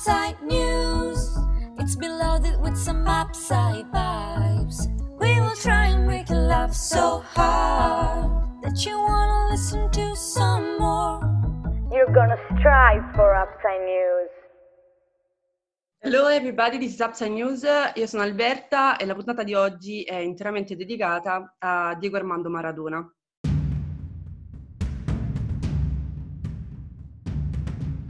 upside news. It's been loaded with some upside vibes. We will try and make you laugh so hard that you wanna listen to some more. You're gonna strive for upside news. Hello everybody, this is Upside News. Io sono Alberta e la puntata di oggi è interamente dedicata a Diego Armando Maradona.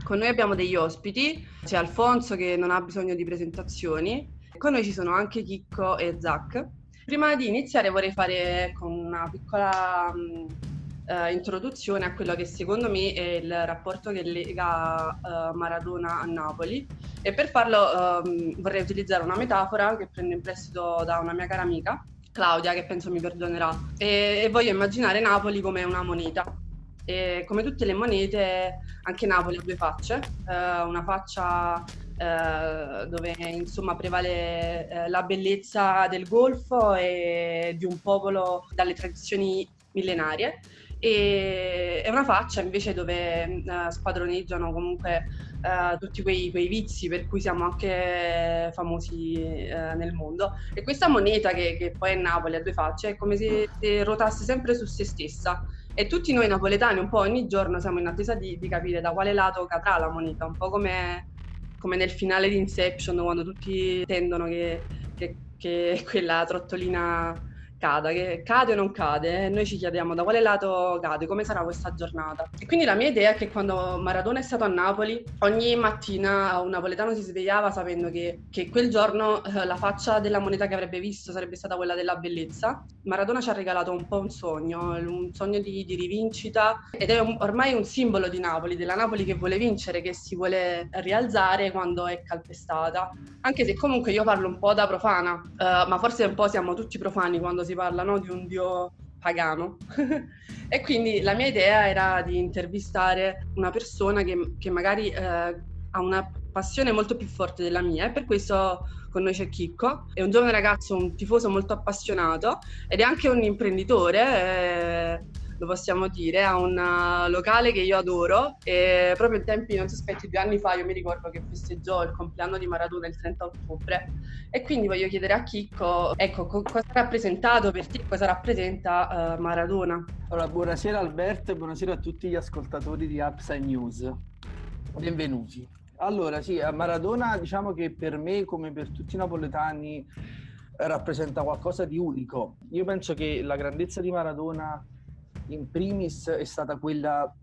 Con noi abbiamo degli ospiti, c'è Alfonso che non ha bisogno di presentazioni, con noi ci sono anche Chicco e Zach. Prima di iniziare vorrei fare con una piccola uh, introduzione a quello che secondo me è il rapporto che lega uh, Maradona a Napoli. E per farlo uh, vorrei utilizzare una metafora che prendo in prestito da una mia cara amica, Claudia, che penso mi perdonerà, e, e voglio immaginare Napoli come una moneta e come tutte le monete, anche Napoli ha due facce, eh, una faccia eh, dove insomma prevale eh, la bellezza del golfo e di un popolo dalle tradizioni millenarie. E una faccia invece dove eh, spadroneggiano comunque eh, tutti quei, quei, vizi per cui siamo anche famosi eh, nel mondo. E questa moneta che, che, poi è Napoli a due facce è come se, se ruotasse sempre su se stessa e tutti noi napoletani un po' ogni giorno siamo in attesa di, di capire da quale lato cadrà la moneta, un po' come, come nel finale di Inception quando tutti tendono che, che, che quella trottolina cada, che cade o non cade, noi ci chiediamo da quale lato cade, come sarà questa giornata. E quindi la mia idea è che quando Maradona è stato a Napoli, ogni mattina un napoletano si svegliava sapendo che, che quel giorno eh, la faccia della moneta che avrebbe visto sarebbe stata quella della bellezza. Maradona ci ha regalato un po' un sogno, un sogno di, di rivincita ed è un, ormai un simbolo di Napoli, della Napoli che vuole vincere, che si vuole rialzare quando è calpestata. Anche se comunque io parlo un po' da profana, eh, ma forse un po' siamo tutti profani quando si si parla no? di un dio pagano. e quindi la mia idea era di intervistare una persona che, che magari eh, ha una passione molto più forte della mia e per questo con noi c'è Chicco, è un giovane ragazzo, un tifoso molto appassionato ed è anche un imprenditore. Eh, lo possiamo dire, ha un uh, locale che io adoro e proprio in tempi non sospetti, due anni fa io mi ricordo che festeggiò il compleanno di Maradona il 30 ottobre e quindi voglio chiedere a Chicco, ecco, co- cosa ha rappresentato per te, cosa rappresenta uh, Maradona? Allora, buonasera Alberto e buonasera a tutti gli ascoltatori di Upside News. Benvenuti. Allora, sì, a Maradona diciamo che per me, come per tutti i napoletani, rappresenta qualcosa di unico. Io penso che la grandezza di Maradona in primis è stata quella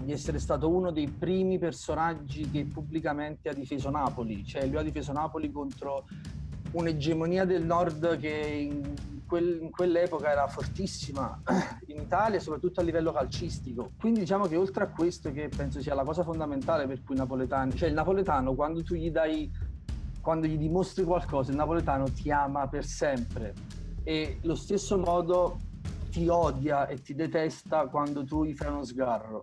di essere stato uno dei primi personaggi che pubblicamente ha difeso Napoli, cioè lui ha difeso Napoli contro un'egemonia del nord che in, quel, in quell'epoca era fortissima in Italia, soprattutto a livello calcistico. Quindi diciamo che oltre a questo, che penso sia la cosa fondamentale per cui i napoletani, cioè il napoletano quando tu gli dai, quando gli dimostri qualcosa, il napoletano ti ama per sempre. E lo stesso modo ti odia e ti detesta quando tu gli fai uno sgarro.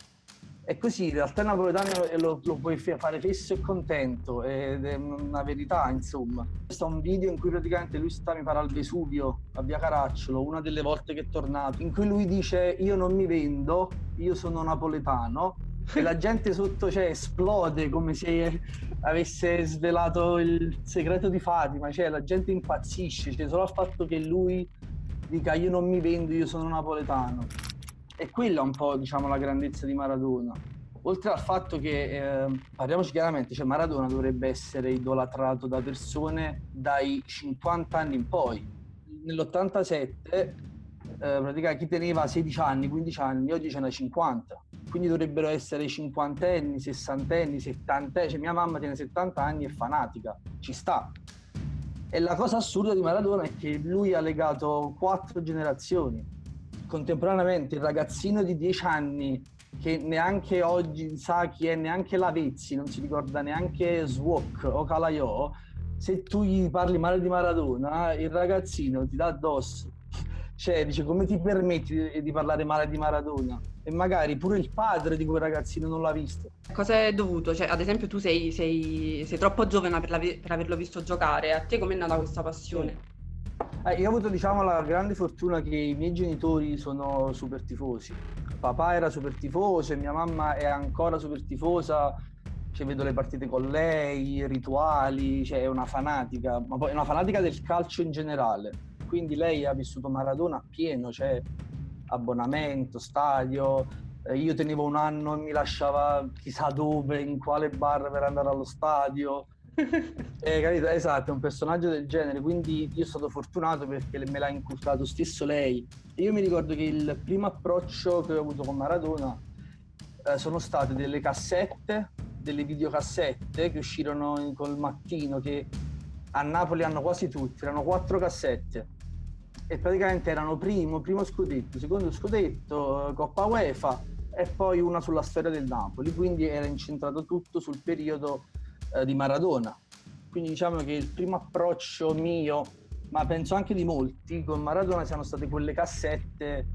E così in realtà il napoletano lo, lo, puoi fare fesso e contento ed è una verità insomma. Questo è un video in cui praticamente lui sta mi pare al Vesuvio, a Via Caracciolo, una delle volte che è tornato, in cui lui dice io non mi vendo, io sono napoletano e la gente sotto cioè, esplode come se avesse svelato il segreto di Fatima, cioè la gente impazzisce, cioè, solo al fatto che lui dica io non mi vendo, io sono napoletano. E quella è un po' diciamo la grandezza di Maradona. Oltre al fatto che, eh, parliamoci chiaramente, cioè Maradona dovrebbe essere idolatrato da persone dai 50 anni in poi. Nell'87 eh, praticamente chi teneva 16 anni, 15 anni, oggi ce n'è 50. Quindi dovrebbero essere cinquantenni, sessantenni, settantenni. Cioè mia mamma tiene 70 anni e fanatica, ci sta. E la cosa assurda di Maradona è che lui ha legato quattro generazioni. Contemporaneamente il ragazzino di 10 anni che neanche oggi sa chi è neanche Lavezzi, non si ricorda neanche Swok o Calaiò, se tu gli parli male di Maradona, il ragazzino ti dà addosso. Cioè, dice come ti permetti di, di parlare male di Maradona? E magari pure il padre di quel ragazzino non l'ha visto. Cosa è dovuto? Cioè, ad esempio, tu sei, sei, sei troppo giovane per, la, per, averlo visto giocare. A te com'è nata questa passione? Eh, io ho avuto diciamo, la grande fortuna che i miei genitori sono super tifosi. Papà era super tifoso e mia mamma è ancora super tifosa cioè, vedo le partite con lei, i rituali, cioè è una fanatica, ma poi è una fanatica del calcio in generale. Quindi lei ha vissuto Maradona a pieno, cioè abbonamento, stadio. Eh, io tenevo un anno e mi lasciava chissà dove, in quale bar per andare allo stadio. eh, capito? Esatto, è un personaggio del genere, quindi io sono stato fortunato perché me l'ha inculcato stesso lei. Io mi ricordo che il primo approccio che ho avuto con Maradona eh, sono state delle cassette delle videocassette che uscirono col mattino che a Napoli hanno quasi tutti, erano quattro cassette e praticamente erano primo, primo scudetto, secondo scudetto, Coppa UEFA e poi una sulla storia del Napoli, quindi era incentrato tutto sul periodo eh, di Maradona. Quindi diciamo che il primo approccio mio, ma penso anche di molti, con Maradona siano state quelle cassette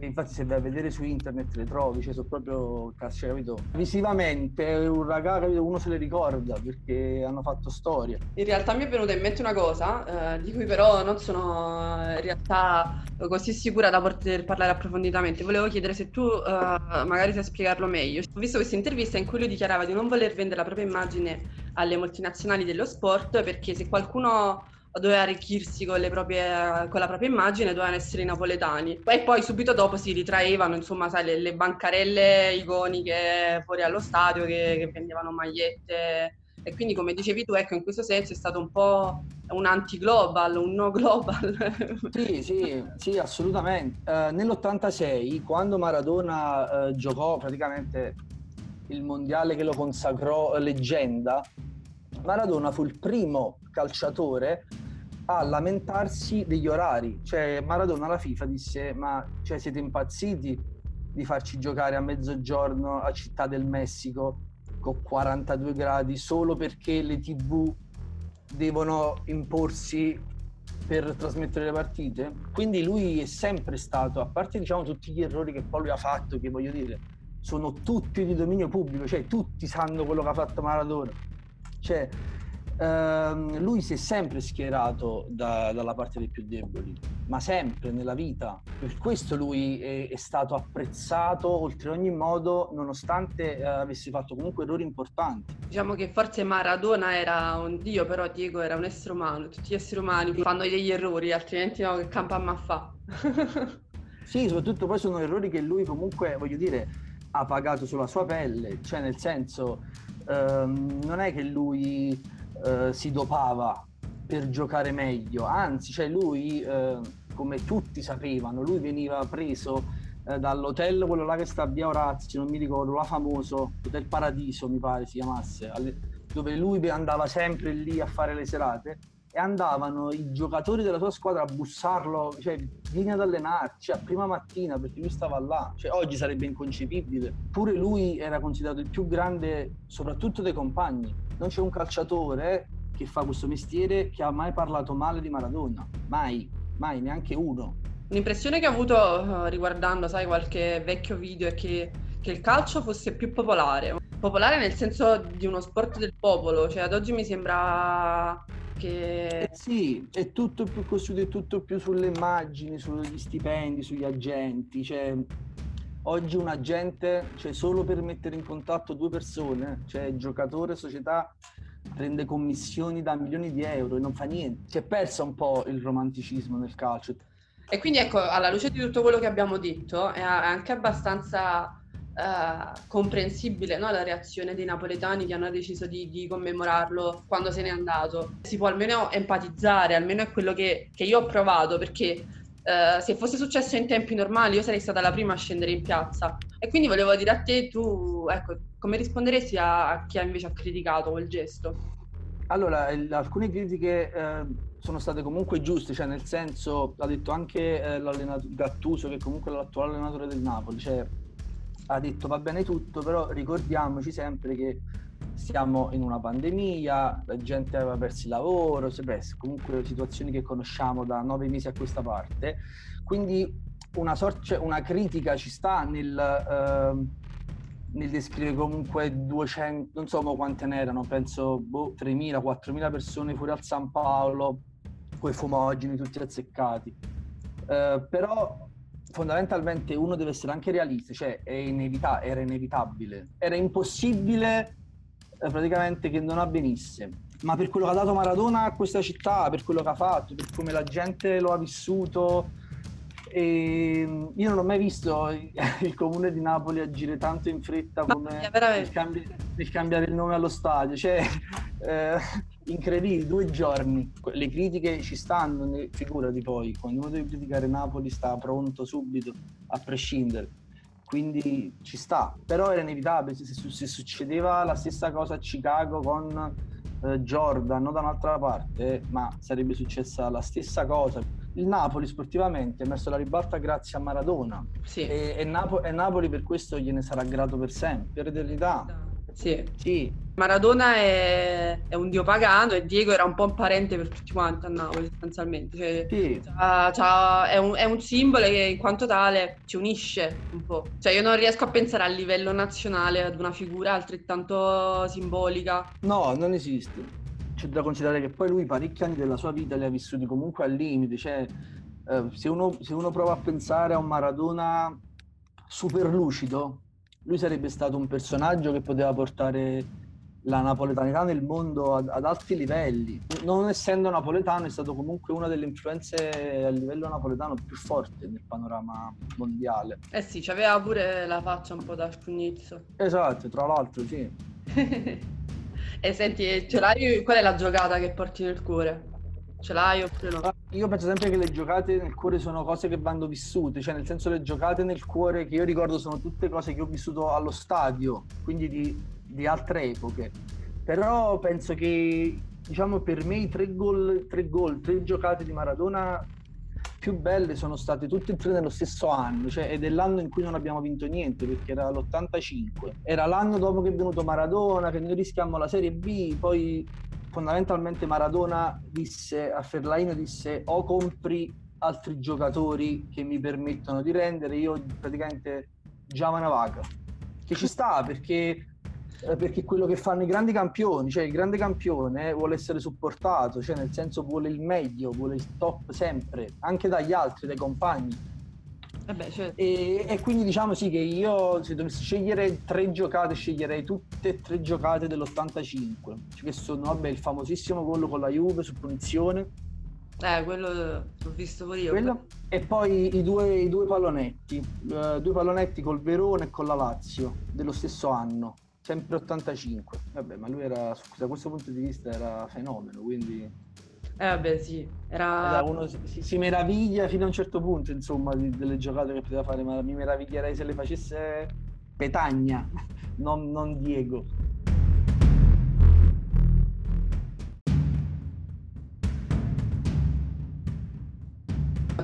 infatti se vai a vedere su internet le trovi, cioè sono proprio, cioè, capito? Visivamente un ragazzo, capito? uno se le ricorda perché hanno fatto storia. In realtà mi è venuta in mente una cosa, eh, di cui però non sono in realtà così sicura da poter parlare approfonditamente. Volevo chiedere se tu eh, magari sai spiegarlo meglio. Ho visto questa intervista in cui lui dichiarava di non voler vendere la propria immagine alle multinazionali dello sport perché se qualcuno doveva arricchirsi con, proprie, con, la propria immagine, dovevano essere i napoletani. E poi subito dopo si ritraevano, insomma, sai, le, le bancarelle iconiche fuori allo stadio che, che, vendevano magliette. E quindi, come dicevi tu, ecco, in questo senso è stato un po' un anti-global, un no global. sì, sì, sì, assolutamente. Uh, nell'86, quando Maradona uh, giocò praticamente il mondiale che lo consacrò leggenda, Maradona fu il primo calciatore a lamentarsi degli orari. Cioè, Maradona alla FIFA disse: Ma cioè, siete impazziti di farci giocare a mezzogiorno a Città del Messico con 42 gradi solo perché le TV devono imporsi per trasmettere le partite? Quindi lui è sempre stato, a parte diciamo tutti gli errori che poi lui ha fatto, che voglio dire, sono tutti di dominio pubblico, cioè tutti sanno quello che ha fatto Maradona. Cioè, Uh, lui si è sempre schierato da, dalla parte dei più deboli, ma sempre nella vita. Per questo lui è, è stato apprezzato oltre ogni modo, nonostante uh, avesse fatto comunque errori importanti. Diciamo che forse Maradona era un dio, però Diego era un essere umano. Tutti gli esseri umani fanno degli errori, altrimenti no, che campamma fa? sì, soprattutto poi sono errori che lui comunque, voglio dire, ha pagato sulla sua pelle, cioè nel senso, um, non è che lui eh, si dopava per giocare meglio, anzi, cioè lui, eh, come tutti sapevano, lui veniva preso eh, dall'hotel, quello là che sta a Via Orazio, non mi ricordo, là famoso, Hotel Paradiso mi pare si chiamasse, dove lui andava sempre lì a fare le serate e andavano i giocatori della sua squadra a bussarlo, cioè vieni ad allenarci a prima mattina perché lui stava là, cioè oggi sarebbe inconcepibile. Pure lui era considerato il più grande soprattutto dei compagni. Non c'è un calciatore che fa questo mestiere che ha mai parlato male di Maradona, mai, mai, neanche uno. L'impressione che ho avuto uh, riguardando, sai, qualche vecchio video è che, che il calcio fosse più popolare. Popolare nel senso di uno sport del popolo, cioè ad oggi mi sembra che... Eh sì, è tutto più costruito, è tutto più sulle immagini, sugli stipendi, sugli agenti. Cioè, oggi un agente, cioè, solo per mettere in contatto due persone, cioè giocatore società, prende commissioni da milioni di euro e non fa niente. Si è perso un po' il romanticismo nel calcio. E quindi ecco, alla luce di tutto quello che abbiamo detto, è anche abbastanza Uh, comprensibile no? la reazione dei napoletani che hanno deciso di, di, commemorarlo quando se n'è andato. Si può almeno empatizzare, almeno è quello che, che io ho provato, perché uh, se fosse successo in tempi normali io sarei stata la prima a scendere in piazza. E quindi volevo dire a te, tu, ecco, come risponderesti a, a chi invece ha criticato quel gesto? Allora, il, alcune critiche eh, sono state comunque giuste, cioè nel senso, ha detto anche eh, l'allenatore Gattuso, che comunque è l'attuale allenatore del Napoli, cioè ha detto va bene tutto, però ricordiamoci sempre che siamo in una pandemia, la gente aveva perso il lavoro, comunque situazioni che conosciamo da nove mesi a questa parte, quindi una, sorta, cioè una critica ci sta nel, eh, nel, descrivere comunque 200, non so quante ne erano, penso boh, 3.000, 4.000 persone fuori al San Paolo, con i fumogeni tutti azzeccati. Eh, però fondamentalmente uno deve essere anche realista, cioè inevita- era inevitabile. Era impossibile praticamente che non avvenisse. Ma per quello che ha dato Maradona a questa città, per quello che ha fatto, per come la gente lo ha vissuto, e ehm, io non ho mai visto il comune di Napoli agire tanto in fretta come nel, cambi- nel, cambiare il nome allo stadio. Cioè, eh, incredibile, due giorni. Le critiche ci stanno, figurati poi, quando uno deve criticare Napoli sta pronto subito, a prescindere. Quindi ci sta, però era inevitabile, se, se succedeva la stessa cosa a Chicago con eh, Jordan, non da un'altra parte, ma sarebbe successa la stessa cosa il Napoli sportivamente ha messo la ribalta grazie a Maradona sì. e, e, Napo- e, Napoli per questo gliene sarà grato per sempre, per eternità. Sì. sì. Maradona è, è, un dio pagano e Diego era un po' un parente per tutti quanti a Napoli sostanzialmente. Cioè, sì. c'ha, c'ha, è, un, è, un, simbolo che in quanto tale ci unisce un po'. Cioè io non riesco a pensare a livello nazionale ad una figura altrettanto simbolica. No, non esiste c'è da considerare che poi lui parecchi anni della sua vita li ha vissuti comunque al limite, cioè eh, se, uno, se, uno, prova a pensare a un Maradona super lucido, lui sarebbe stato un personaggio che poteva portare la napoletanità nel mondo ad, ad, alti livelli. Non essendo napoletano è stato comunque una delle influenze a livello napoletano più forti nel panorama mondiale. Eh sì, c'aveva pure la faccia un po' da scugnizzo. Esatto, tra l'altro sì. E senti, ce l'hai? Qual è la giocata che porti nel cuore? Ce l'hai oppure no? Io penso sempre che le giocate nel cuore sono cose che vanno vissute, cioè nel senso le giocate nel cuore che io ricordo sono tutte cose che ho vissuto allo stadio, quindi di, di altre epoche. Però penso che, diciamo, per me i tre gol, tre gol, tre giocate di Maradona più belle sono state tutte e tre nello stesso anno, cioè è l'anno in cui non abbiamo vinto niente perché era l'85. Era l'anno dopo che è venuto Maradona, che noi rischiamo la Serie B, poi fondamentalmente Maradona disse a Ferlaino disse o compri altri giocatori che mi permettono di rendere, io praticamente già una vaca. Che ci sta perché eh, perché quello che fanno i grandi campioni, cioè il grande campione vuole essere supportato, cioè nel senso vuole il meglio, vuole il top sempre, anche dagli altri, dai compagni. Eh beh, certo. e, e, quindi diciamo sì che io se dovessi scegliere tre giocate sceglierei tutte e tre giocate dell'85 cioè che sono vabbè il famosissimo gol con la Juve su punizione eh quello l'ho visto pure io quello, e poi i due, i due pallonetti uh, due pallonetti col Verona e con la Lazio dello stesso anno sempre 85. Vabbè, ma lui era, da questo punto di vista era fenomeno, quindi... Eh vabbè sì, era... uno, si, si, meraviglia fino a un certo punto, insomma, di, delle giocate che poteva fare, ma mi meraviglierei se le facesse Petagna, non, non Diego.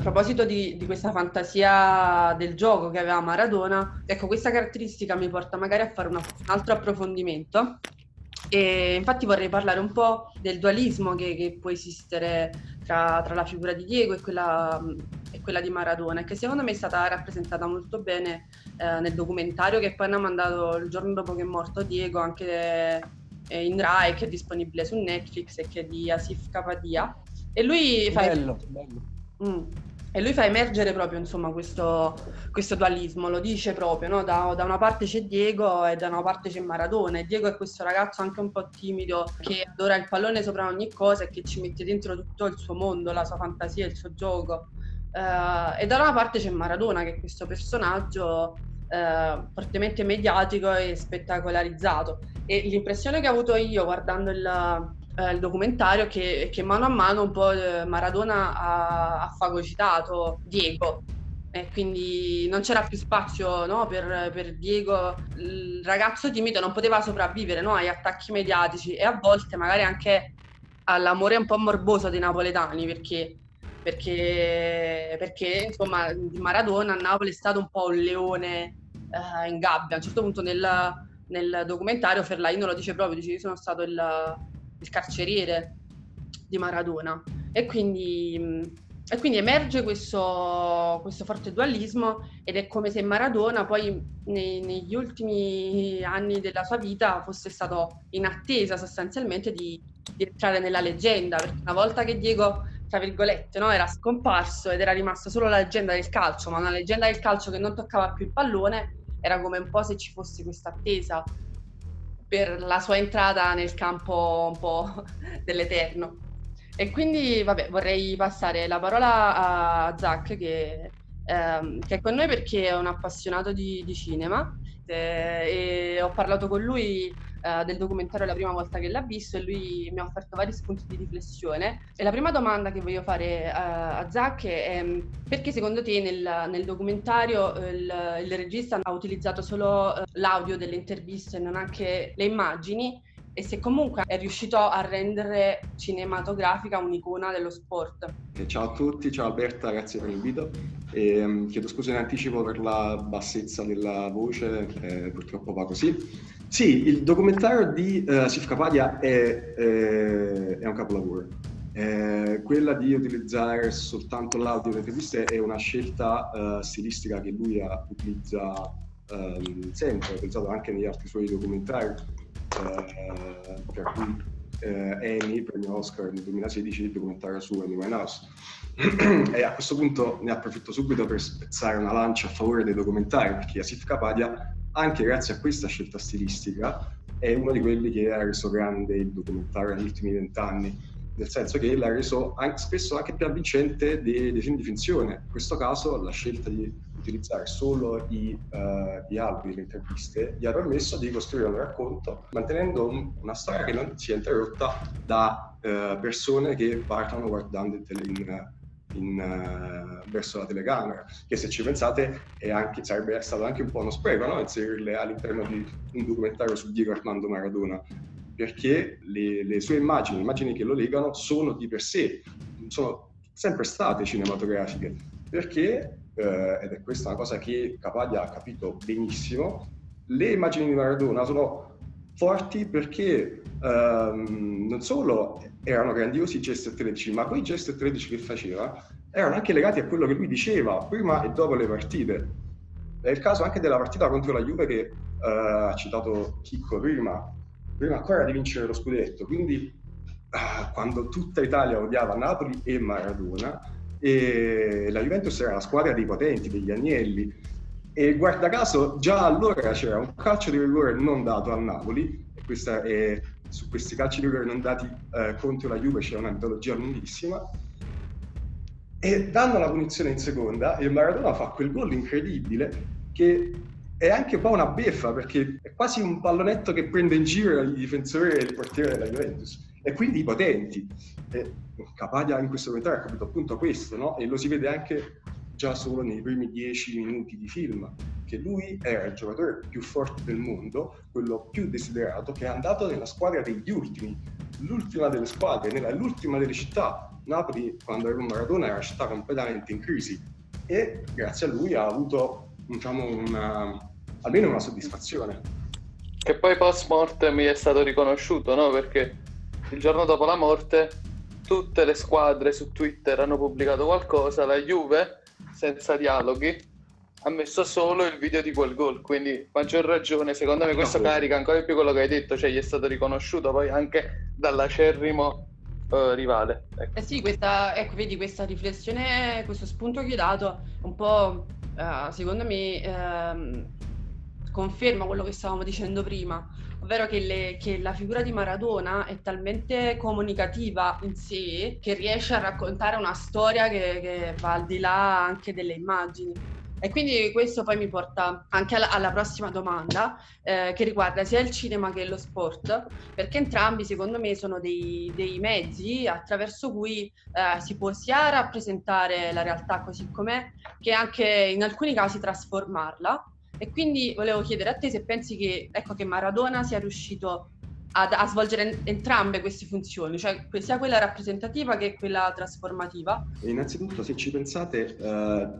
proposito di, di, questa fantasia del gioco che aveva Maradona, ecco, questa caratteristica mi porta magari a fare una, un altro approfondimento. E infatti vorrei parlare un po' del dualismo che, che può esistere tra, tra, la figura di Diego e quella, e quella, di Maradona, che secondo me è stata rappresentata molto bene eh, nel documentario che poi hanno mandato il giorno dopo che è morto Diego anche eh, in Rai, che è disponibile su Netflix e che è di Asif Kapadia. E lui fa... Bello, bello. Mm. E lui fa emergere proprio insomma, questo, questo, dualismo, lo dice proprio, no? da, da, una parte c'è Diego e da una parte c'è Maradona e Diego è questo ragazzo anche un po' timido che adora il pallone sopra ogni cosa e che ci mette dentro tutto il suo mondo, la sua fantasia, il suo gioco. Uh, e da una parte c'è Maradona che è questo personaggio uh, fortemente mediatico e spettacolarizzato e l'impressione che ho avuto io guardando il eh, il documentario che, che, mano a mano un po' eh, Maradona ha, ha fagocitato Diego. E quindi non c'era più spazio no, per, per, Diego, il ragazzo timido non poteva sopravvivere no, agli attacchi mediatici e a volte magari anche all'amore un po' morboso dei napoletani perché, perché, perché insomma Maradona a Napoli è stato un po' un leone eh, in gabbia, a un certo punto nel, nel documentario Ferlaino lo dice proprio, dice io sono stato il il carceriere di Maradona. E quindi, e quindi emerge questo, questo, forte dualismo ed è come se Maradona poi nei, negli ultimi anni della sua vita fosse stato in attesa sostanzialmente di, di entrare nella leggenda, perché una volta che Diego tra virgolette, no? era scomparso ed era rimasta solo la leggenda del calcio, ma una leggenda del calcio che non toccava più il pallone, era come un po' se ci fosse questa attesa per la sua entrata nel campo un po' dell'eterno. E quindi, vabbè, vorrei passare la parola a Zach che, ehm, che è con noi perché è un appassionato di, di cinema eh, e ho parlato con lui eh, del documentario la prima volta che l'ha visto e lui mi ha offerto vari spunti di riflessione. E la prima domanda che voglio fare uh, a Zach è mm, perché secondo te nel, nel documentario il, il, regista ha utilizzato solo uh, l'audio delle interviste e non anche le immagini? E se comunque è riuscito a rendere cinematografica un'icona dello sport. Ciao a tutti, ciao Alberta, grazie per l'invito. E, um, chiedo scusa in anticipo per la bassezza della voce, eh, purtroppo va così. Sì, il documentario di uh, Sif Kapadia è, è, è un capolavoro. Eh, quella di utilizzare soltanto l'audio delle interviste è una scelta uh, stilistica che lui utilizza um, sempre, ha utilizzato anche negli altri suoi documentari, uh, per cui eh, Amy, premio Oscar nel 2016, il documentario su Amy Winehouse. e a questo punto ne approfitto subito per spezzare una lancia a favore dei documentari, perché Asif Kapadia anche grazie a questa scelta stilistica, è uno di quelli che ha reso grande il documentario negli ultimi vent'anni, nel senso che l'ha reso anche, spesso anche più avvincente dei, dei, film di finzione. In questo caso la scelta di utilizzare solo i uh, dialoghi, le interviste, gli ha permesso di costruire un racconto mantenendo un, una storia che non sia interrotta da uh, persone che parlano guardando il televisore in, uh, verso la telecamera, che se ci pensate anche, sarebbe stato anche un po' uno spreco no? inserirle all'interno di un documentario su Diego Armando Maradona, perché le, le sue immagini, le immagini che lo legano, sono di per sé, sono sempre state cinematografiche, perché, eh, ed è questa una cosa che Capadia ha capito benissimo, le immagini di Maradona sono forti perché ehm, non solo erano grandiosi i gesti atletici, ma quei gesti atletici che faceva erano anche legati a quello che lui diceva prima e dopo le partite. È il caso anche della partita contro la Juve che eh, ha citato Chicco prima, prima ancora di vincere lo scudetto. Quindi eh, quando tutta Italia odiava Napoli e Maradona, e la Juventus era la squadra dei potenti, degli agnelli, e guarda caso già allora c'era un calcio di rigore non dato al Napoli, è su questi calci di rigore non dati eh, contro la Juve c'è una mitologia lunghissima. E danno la punizione in seconda e Maradona fa quel gol incredibile che è anche un po' una beffa perché è quasi un pallonetto che prende in giro i difensori e il portiere della Juventus e quindi i potenti e Capadia in questo momento ha capito appunto questo no? e lo si vede anche già solo nei primi dieci minuti di film, che lui era il giocatore più forte del mondo, quello più desiderato, che è andato nella squadra degli ultimi, l'ultima delle squadre, l'ultima delle città. Napoli, quando era Maradona, era una città completamente in crisi e grazie a lui ha avuto, diciamo, una, almeno una soddisfazione. Che poi post mortem mi è stato riconosciuto, no? Perché il giorno dopo la morte tutte le squadre su Twitter hanno pubblicato qualcosa, la Juve senza dialoghi ha messo solo il video di quel gol. Quindi maggior ragione secondo me questo carica ancora di più quello che hai detto cioè gli è stato riconosciuto poi anche dall'acerrimo uh, rivale. Ecco. eh sì questa ecco vedi questa riflessione questo spunto che hai dato un po' uh, secondo me uh, conferma quello che stavamo dicendo prima ovvero che, le, che, la figura di Maradona è talmente comunicativa in sé che riesce a raccontare una storia che, che va al di là anche delle immagini. E quindi questo poi mi porta anche alla, alla prossima domanda eh, che riguarda sia il cinema che lo sport, perché entrambi secondo me sono dei, dei mezzi attraverso cui eh, si può sia rappresentare la realtà così com'è, che anche in alcuni casi trasformarla. E quindi volevo chiedere a te se pensi che, ecco, che Maradona sia riuscito a, a svolgere entrambe queste funzioni, cioè sia quella rappresentativa che quella trasformativa. Innanzitutto, se ci pensate,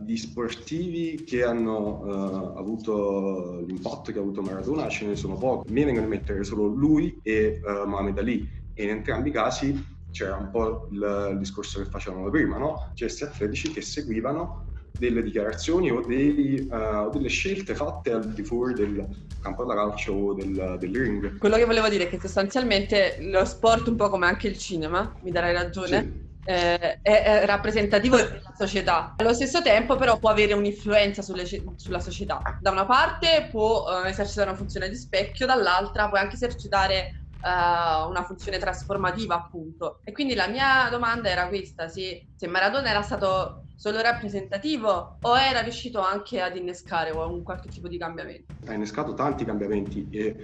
di sportivi che hanno uh, avuto l'impatto che ha avuto Maradona ce ne sono pochi. Mi vengono a mettere solo lui e uh, Mohamed Ali e in entrambi i casi c'era un po' il, il discorso che facevamo prima, no? Gesti atletici che seguivano delle dichiarazioni o, dei, uh, delle scelte fatte al di fuori del campo da calcio o del, del, ring. Quello che volevo dire è che sostanzialmente lo sport, un po' come anche il cinema, mi darai ragione, sì. eh, è, rappresentativo della società. Allo stesso tempo, però, può avere un'influenza sulle- sulla società. Da una parte può eh, esercitare una funzione di specchio, dall'altra può anche esercitare eh, una funzione trasformativa, appunto. E quindi la mia domanda era questa: se, se Maradona era stato solo rappresentativo o era riuscito anche ad innescare un qualche tipo di cambiamento? Ha innescato tanti cambiamenti e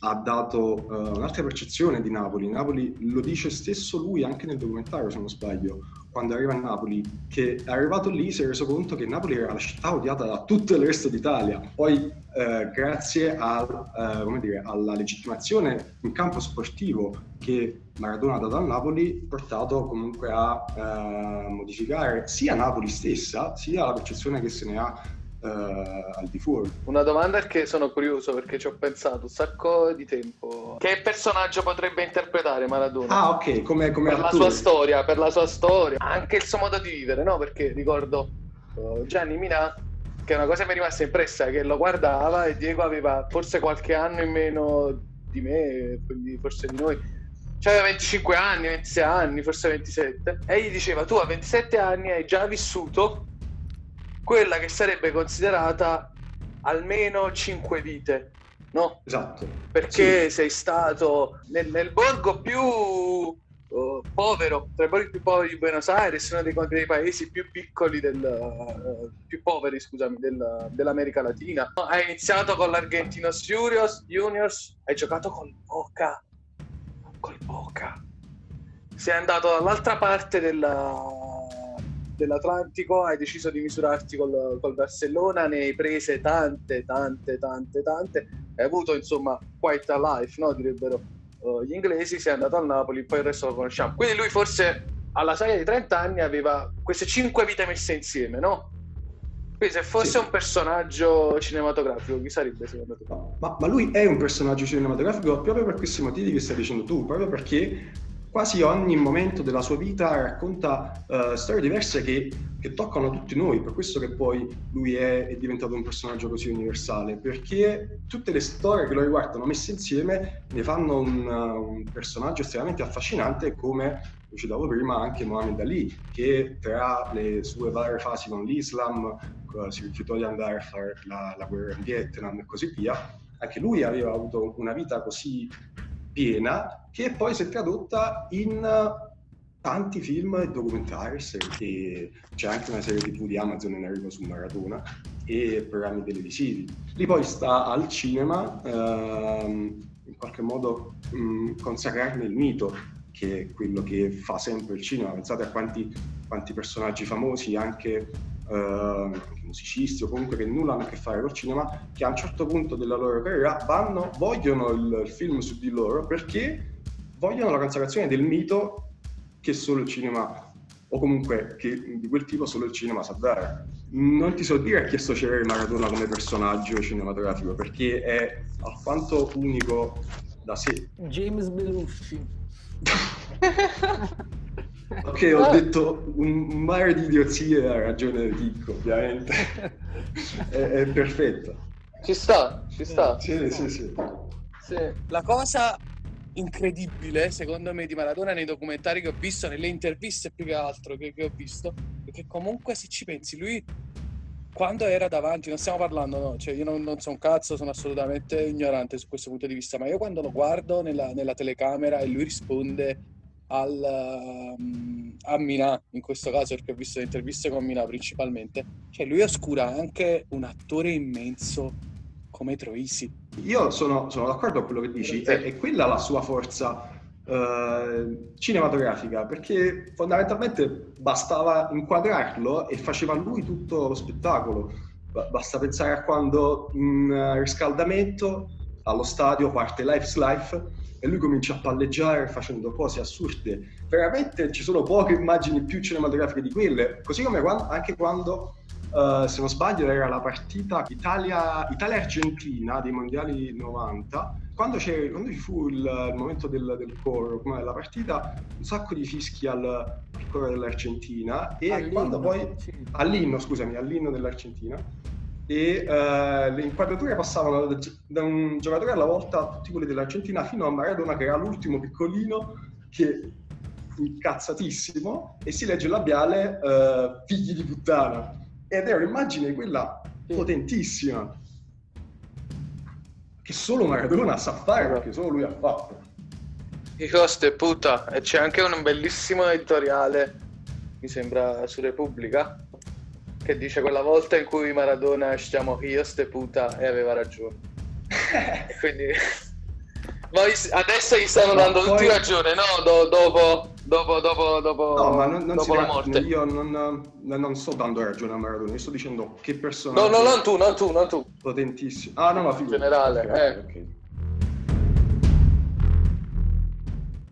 ha dato uh, un'altra percezione di Napoli. Napoli lo dice stesso lui anche nel documentario, se non sbaglio, quando arriva a Napoli, che è arrivato lì si è reso conto che Napoli era la città odiata da tutto il resto d'Italia. Poi, eh, grazie al, eh, dire, alla legittimazione in campo sportivo che Maradona ha dato a Napoli, portato comunque a modificare sia Napoli stessa, sia la percezione che se ne ha uh, al di fuori. Una domanda che sono curioso perché ci ho pensato un sacco di tempo. Che personaggio potrebbe interpretare Maradona? Ah, ok, come, come per attore. la sua storia, per la sua storia, anche il suo modo di vivere, no? Perché ricordo uh, Gianni Minà che è una cosa che mi è rimasta impressa, che lo guardava e Diego aveva forse qualche anno in meno di me, quindi forse di noi. Cioè aveva 25 anni, 26 anni, forse 27. E gli diceva, tu a 27 anni hai già vissuto quella che sarebbe considerata almeno cinque vite, no? Esatto. Perché sì. sei stato nel, nel borgo più uh, povero, tra i borghi più poveri di Buenos Aires, uno dei, dei paesi più piccoli, del, uh, più poveri, scusami, del, dell'America Latina. Hai iniziato con l'Argentinos Juniors, Juniors, hai giocato col Boca, col Boca. Sei andato dall'altra parte della dell'Atlantico, hai deciso di misurarti col, col, Barcellona, ne hai prese tante, tante, tante, tante, hai avuto insomma quite a life, no? direbbero uh, gli inglesi, sei andato al Napoli, poi il resto lo conosciamo. Quindi lui forse alla soglia di 30 anni aveva queste cinque vite messe insieme, no? Quindi se fosse sì. un personaggio cinematografico, chi sarebbe secondo te? Ma, ma, lui è un personaggio cinematografico proprio per questi motivi che stai dicendo tu, proprio perché quasi ogni momento della sua vita racconta uh, storie diverse che, che, toccano tutti noi, per questo che poi lui è, è, diventato un personaggio così universale, perché tutte le storie che lo riguardano messe insieme ne fanno un, uh, un personaggio estremamente affascinante come citavo prima anche Mohamed Ali, che tra le sue varie fasi con l'Islam uh, si rifiutò di andare a fare la, la guerra in Vietnam e così via, anche lui aveva avuto una vita così piena che poi si è tradotta in tanti film e documentari, perché c'è anche una serie tv di Amazon in arrivo su Maradona e programmi televisivi. Lì poi sta al cinema ehm, in qualche modo mh, consacrarne il mito, che è quello che fa sempre il cinema. Pensate a quanti, quanti personaggi famosi, anche eh, musicisti o comunque che nulla hanno a che fare col cinema, che a un certo punto della loro carriera vanno, vogliono il, il film su di loro perché vogliono la consacrazione del mito che solo il cinema o comunque che di quel tipo solo il cinema sa dare. Non ti so dire a chi associerei Maradona come personaggio cinematografico perché è alquanto unico da sé. James Belushi. Ok, ho detto un mare di idiozie, ha ragione Ricco, ovviamente. è, è perfetto. Ci sta, ci sta. Sì, sì, sì, sì. La cosa incredibile, secondo me, di Maradona nei documentari che ho visto, nelle interviste più che altro che, che ho visto, è che comunque se ci pensi, lui quando era davanti, non stiamo parlando, no, cioè io non, non so un cazzo, sono assolutamente ignorante su questo punto di vista, ma io quando lo guardo nella, nella telecamera e lui risponde al, um, a Mina, in questo caso perché ho visto le interviste con Mina principalmente, cioè lui oscura anche un attore immenso come Troisi. Io sono, sono d'accordo con quello che dici, è, è quella la sua forza uh, cinematografica, perché fondamentalmente bastava inquadrarlo e faceva lui tutto lo spettacolo. Basta pensare a quando in riscaldamento allo stadio parte Life's Life e lui comincia a palleggiare facendo cose assurde. Veramente ci sono poche immagini più cinematografiche di quelle, così come quando, anche quando, uh, se non sbaglio, era la partita Italia, Italia-Argentina dei mondiali 90. Quando, quando ci fu il, il momento del, del coro, come la partita, un sacco di fischi al, coro dell'Argentina e all'inno, quando poi all'inno, scusami, all'inno dell'Argentina e uh, le inquadrature passavano da, da, un giocatore alla volta, tutti quelli dell'Argentina, fino a Maradona che era l'ultimo piccolino che incazzatissimo e si legge il labiale eh, figli di puttana. Ed è un'immagine quella potentissima che solo Maradona sa fare perché solo lui ha fatto. Hijos de puta. E c'è anche un bellissimo editoriale, mi sembra su Repubblica, che dice quella volta in cui Maradona chiamò Hijos de puta e aveva ragione. Quindi... Ma adesso gli stanno dando poi- tutti ragione, no? Do- dopo, dopo, dopo, dopo, No, ma non, non dopo la morte. Io non, non- sto dando ragione a Maradona, io sto dicendo che personaggio No, no, non tu, non tu, non tu. potentissimo. Ah, no, ma figurati. generale, Ok, eh. ok.